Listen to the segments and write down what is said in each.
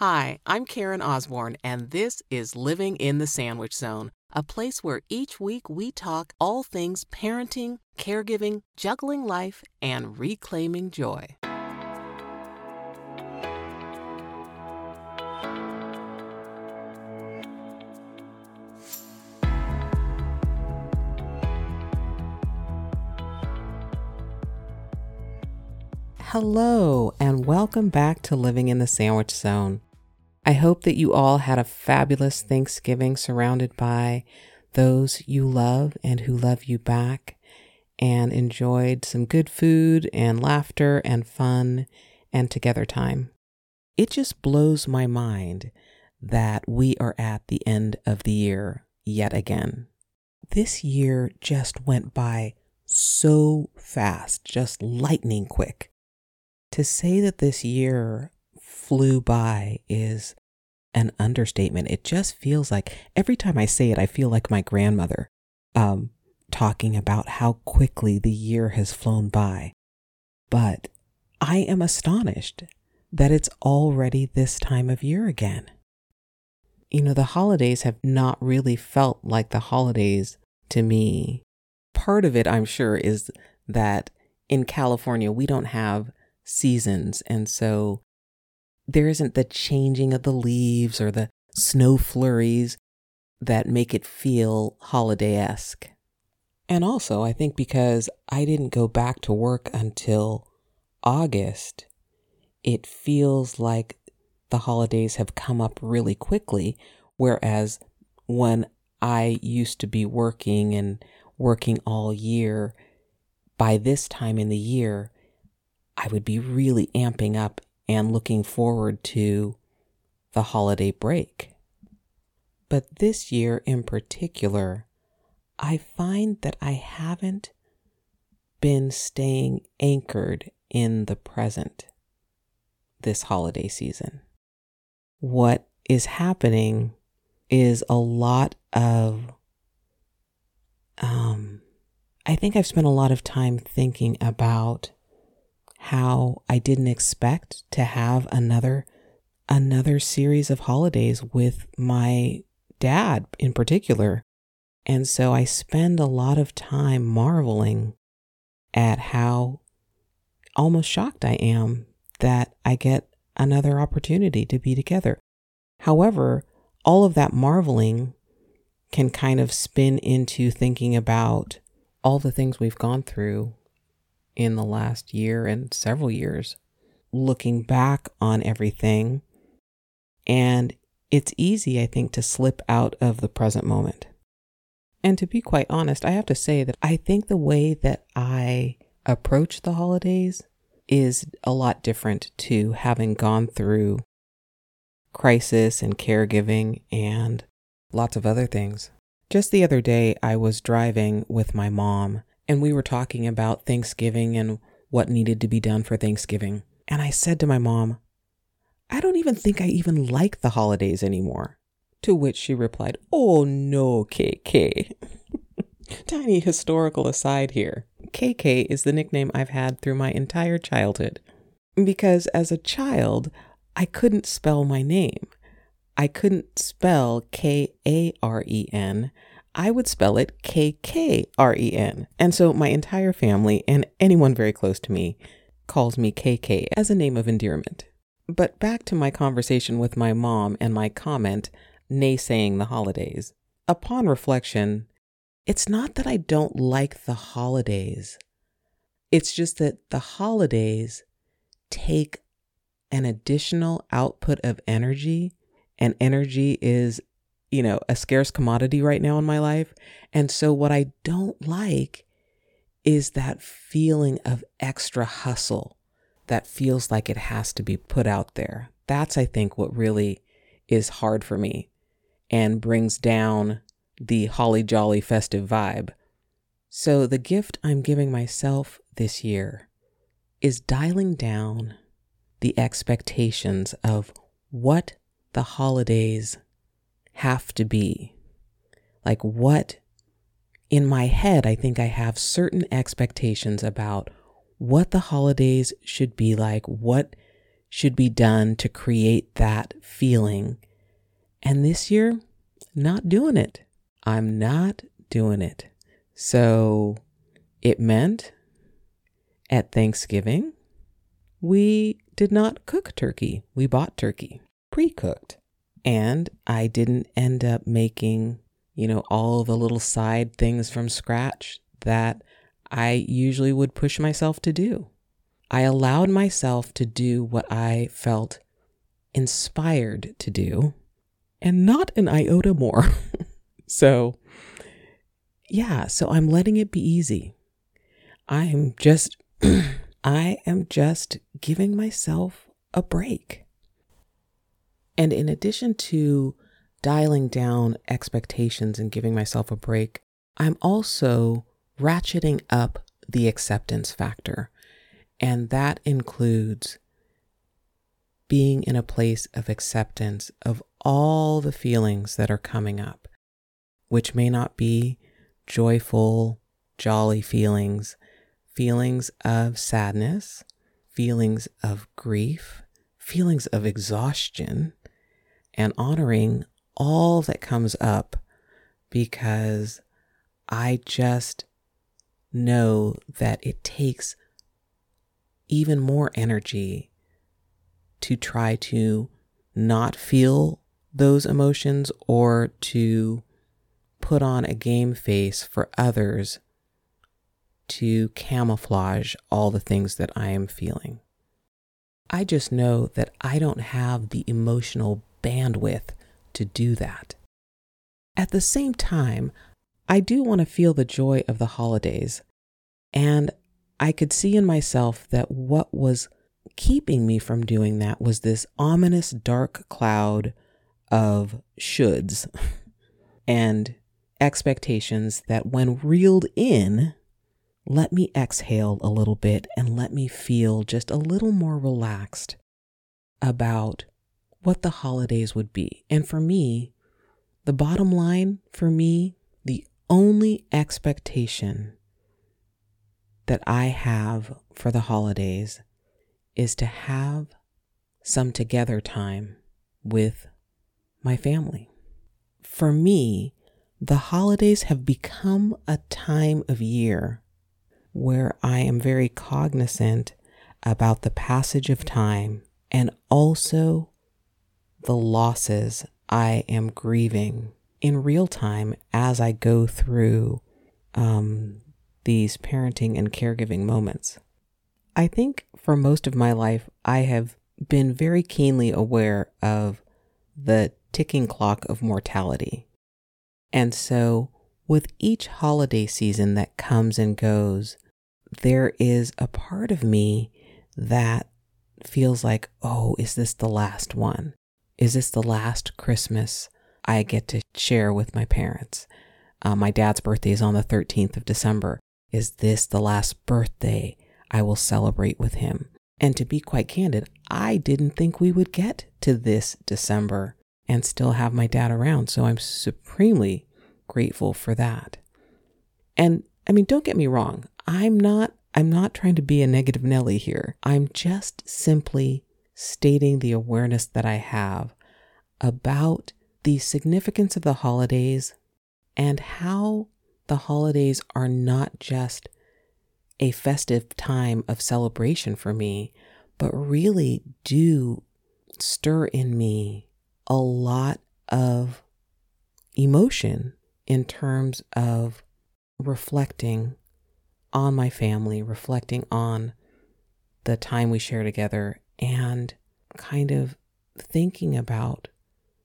Hi, I'm Karen Osborne, and this is Living in the Sandwich Zone, a place where each week we talk all things parenting, caregiving, juggling life, and reclaiming joy. Hello, and welcome back to Living in the Sandwich Zone. I hope that you all had a fabulous Thanksgiving surrounded by those you love and who love you back, and enjoyed some good food and laughter and fun and together time. It just blows my mind that we are at the end of the year yet again. This year just went by so fast, just lightning quick. To say that this year flew by is an understatement. It just feels like every time I say it, I feel like my grandmother um, talking about how quickly the year has flown by. But I am astonished that it's already this time of year again. You know, the holidays have not really felt like the holidays to me. Part of it, I'm sure, is that in California, we don't have seasons. And so there isn't the changing of the leaves or the snow flurries that make it feel holiday esque. And also, I think because I didn't go back to work until August, it feels like the holidays have come up really quickly. Whereas when I used to be working and working all year, by this time in the year, I would be really amping up and looking forward to the holiday break. But this year in particular, I find that I haven't been staying anchored in the present this holiday season. What is happening is a lot of, um, I think I've spent a lot of time thinking about how I didn't expect to have another another series of holidays with my dad in particular. And so I spend a lot of time marveling at how almost shocked I am that I get another opportunity to be together. However, all of that marveling can kind of spin into thinking about all the things we've gone through in the last year and several years, looking back on everything. And it's easy, I think, to slip out of the present moment. And to be quite honest, I have to say that I think the way that I approach the holidays is a lot different to having gone through crisis and caregiving and lots of other things. Just the other day, I was driving with my mom and we were talking about Thanksgiving and what needed to be done for Thanksgiving. And I said to my mom, I don't even think I even like the holidays anymore. To which she replied, Oh no, KK. Tiny historical aside here KK is the nickname I've had through my entire childhood. Because as a child, I couldn't spell my name. I couldn't spell K A R E N. I would spell it K K R E N. And so my entire family and anyone very close to me calls me KK as a name of endearment. But back to my conversation with my mom and my comment naysaying the holidays. Upon reflection, it's not that I don't like the holidays. It's just that the holidays take an additional output of energy, and energy is you know, a scarce commodity right now in my life. And so what I don't like is that feeling of extra hustle that feels like it has to be put out there. That's, I think, what really is hard for me and brings down the holly jolly festive vibe. So, the gift I'm giving myself this year is dialing down the expectations of what the holidays have to be? Like, what in my head, I think I have certain expectations about what the holidays should be like, what should be done to create that feeling. And this year, not doing it. I'm not doing it. So it meant at Thanksgiving, we did not cook turkey. We bought turkey pre cooked. And I didn't end up making, you know, all the little side things from scratch that I usually would push myself to do. I allowed myself to do what I felt inspired to do and not an iota more. so, yeah, so I'm letting it be easy. I'm just, I am just giving myself a break. And in addition to dialing down expectations and giving myself a break, I'm also ratcheting up the acceptance factor. And that includes being in a place of acceptance of all the feelings that are coming up, which may not be joyful, jolly feelings, feelings of sadness, feelings of grief, feelings of exhaustion, and honoring all that comes up because I just know that it takes even more energy to try to not feel those emotions or to put on a game face for others to camouflage all the things that I am feeling. I just know that I don't have the emotional bandwidth to do that. At the same time, I do want to feel the joy of the holidays. And I could see in myself that what was keeping me from doing that was this ominous dark cloud of shoulds and expectations that, when reeled in, let me exhale a little bit and let me feel just a little more relaxed about what the holidays would be. And for me, the bottom line for me, the only expectation that I have for the holidays is to have some together time with my family. For me, the holidays have become a time of year where I am very cognizant about the passage of time and also the losses I am grieving in real time as I go through um, these parenting and caregiving moments. I think for most of my life, I have been very keenly aware of the ticking clock of mortality. And so, with each holiday season that comes and goes, there is a part of me that feels like, oh, is this the last one? Is this the last Christmas I get to share with my parents? Uh, my dad's birthday is on the 13th of December. Is this the last birthday I will celebrate with him? And to be quite candid, I didn't think we would get to this December and still have my dad around. So I'm supremely grateful for that. And I mean, don't get me wrong. I'm not I'm not trying to be a negative Nelly here. I'm just simply stating the awareness that I have about the significance of the holidays and how the holidays are not just a festive time of celebration for me, but really do stir in me a lot of emotion in terms of reflecting on my family, reflecting on the time we share together, and kind of thinking about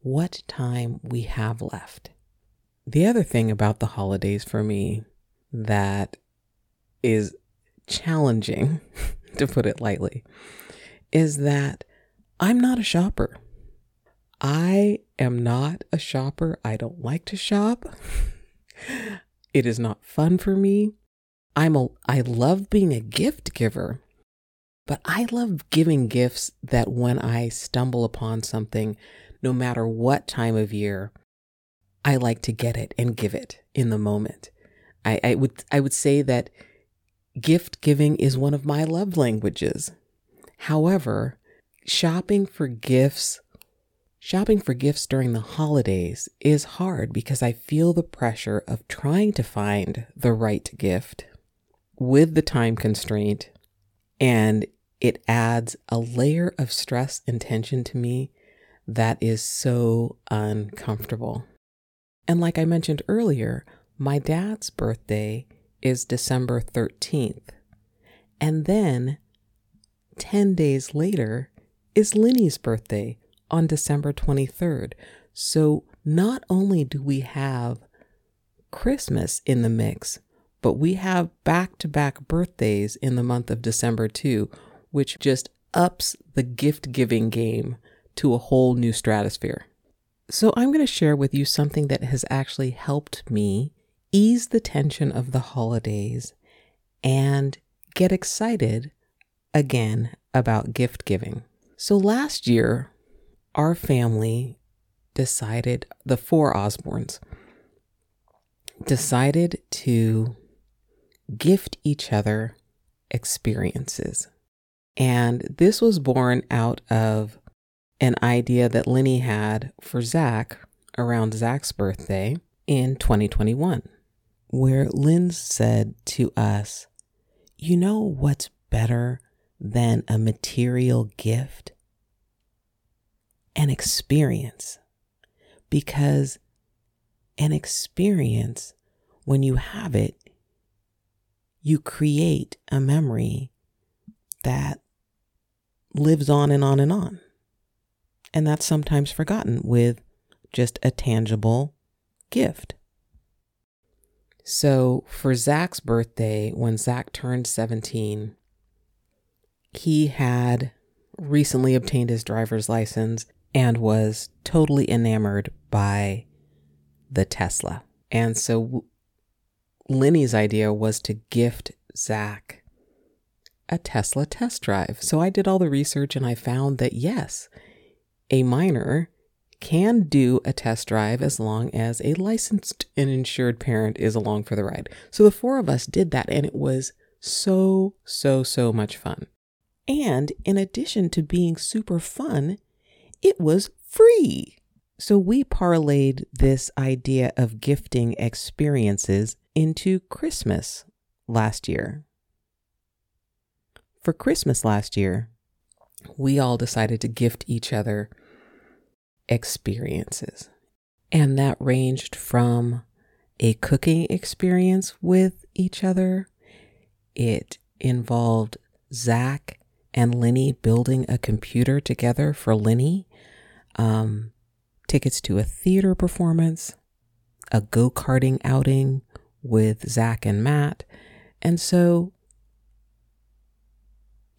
what time we have left. The other thing about the holidays for me that is challenging, to put it lightly, is that I'm not a shopper. I am not a shopper. I don't like to shop. it is not fun for me. I'm a I love being a gift giver. But I love giving gifts that when I stumble upon something, no matter what time of year, I like to get it and give it in the moment. I, I would I would say that gift giving is one of my love languages. However, shopping for gifts Shopping for gifts during the holidays is hard because I feel the pressure of trying to find the right gift with the time constraint, and it adds a layer of stress and tension to me that is so uncomfortable. And like I mentioned earlier, my dad's birthday is December 13th. And then 10 days later is Linny's birthday, on December 23rd. So not only do we have Christmas in the mix, but we have back to back birthdays in the month of December too, which just ups the gift giving game to a whole new stratosphere. So I'm going to share with you something that has actually helped me ease the tension of the holidays and get excited again about gift giving. So last year, our family decided, the four Osbornes decided to gift each other experiences. And this was born out of an idea that Lenny had for Zach around Zach's birthday in 2021, where Lynn said to us, You know what's better than a material gift? an experience because an experience, when you have it, you create a memory that lives on and on and on. And that's sometimes forgotten with just a tangible gift. So for Zach's birthday, when Zach turned 17, he had recently obtained his driver's license and was totally enamored by the Tesla. And so Lenny's idea was to gift Zach a Tesla test drive. So I did all the research and I found that yes, a minor can do a test drive as long as a licensed and insured parent is along for the ride. So the four of us did that and it was so, so, so much fun. And in addition to being super fun, it was free. So we parlayed this idea of gifting experiences into Christmas last year. For Christmas last year, we all decided to gift each other experiences. And that ranged from a cooking experience with each other. It involved Zach and Lenny building a computer together for Lenny um, tickets to a theater performance, a go karting outing with Zach and Matt. And so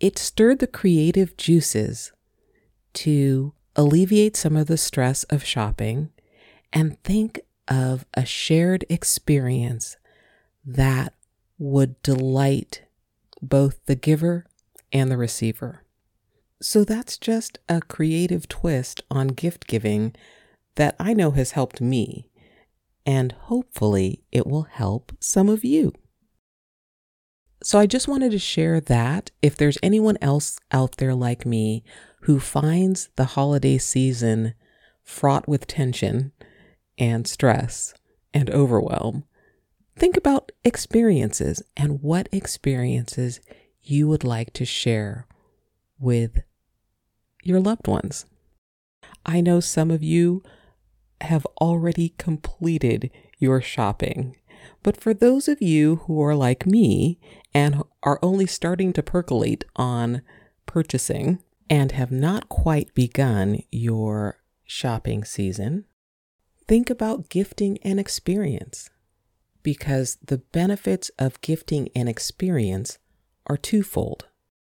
it stirred the creative juices to alleviate some of the stress of shopping and think of a shared experience that would delight both the giver and the receiver. So that's just a creative twist on gift giving that I know has helped me, and hopefully it will help some of you. So I just wanted to share that if there's anyone else out there like me who finds the holiday season fraught with tension and stress and overwhelm, think about experiences and what experiences you would like to share with your loved ones. I know some of you have already completed your shopping, but for those of you who are like me and are only starting to percolate on purchasing and have not quite begun your shopping season, think about gifting an experience because the benefits of gifting an experience are twofold.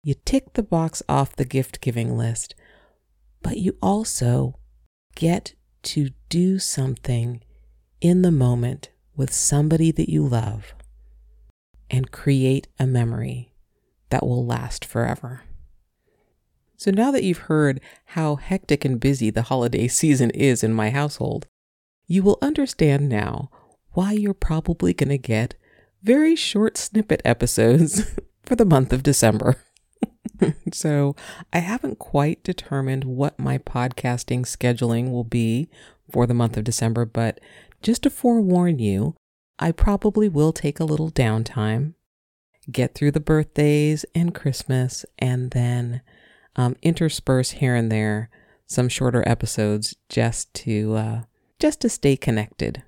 You tick the box off the gift giving list, but you also get to do something in the moment with somebody that you love and create a memory that will last forever. So now that you've heard how hectic and busy the holiday season is in my household, you will understand now why you're probably going to get very short snippet episodes for the month of December. so I haven't quite determined what my podcasting scheduling will be for the month of December, but just to forewarn you, I probably will take a little downtime, get through the birthdays and Christmas, and then um, intersperse here and there some shorter episodes just to uh, just to stay connected.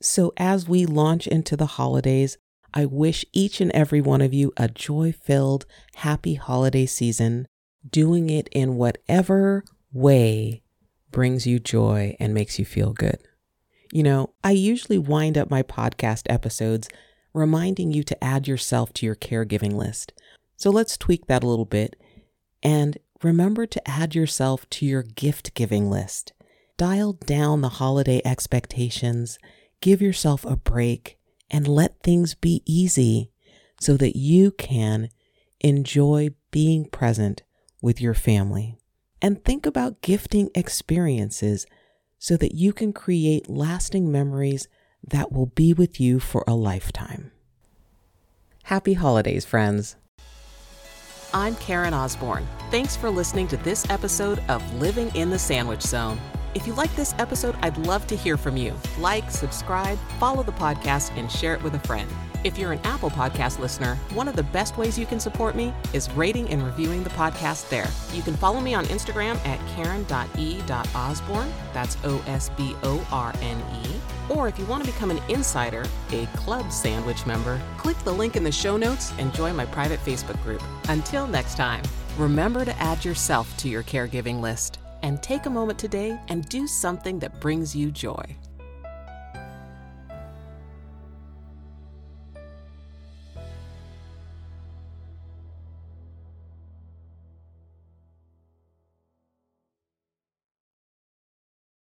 So as we launch into the holidays, I wish each and every one of you a joy filled, happy holiday season, doing it in whatever way brings you joy and makes you feel good. You know, I usually wind up my podcast episodes reminding you to add yourself to your caregiving list. So let's tweak that a little bit and remember to add yourself to your gift giving list. Dial down the holiday expectations, give yourself a break, and let things be easy so that you can enjoy being present with your family. And think about gifting experiences so that you can create lasting memories that will be with you for a lifetime. Happy holidays, friends. I'm Karen Osborne. Thanks for listening to this episode of Living in the Sandwich Zone. If you like this episode, I'd love to hear from you. Like, subscribe, follow the podcast, and share it with a friend. If you're an Apple Podcast listener, one of the best ways you can support me is rating and reviewing the podcast there. You can follow me on Instagram at karen.e.osborne, that's O S B O R N E. Or if you want to become an insider, a club sandwich member, click the link in the show notes and join my private Facebook group. Until next time, remember to add yourself to your caregiving list and take a moment today and do something that brings you joy.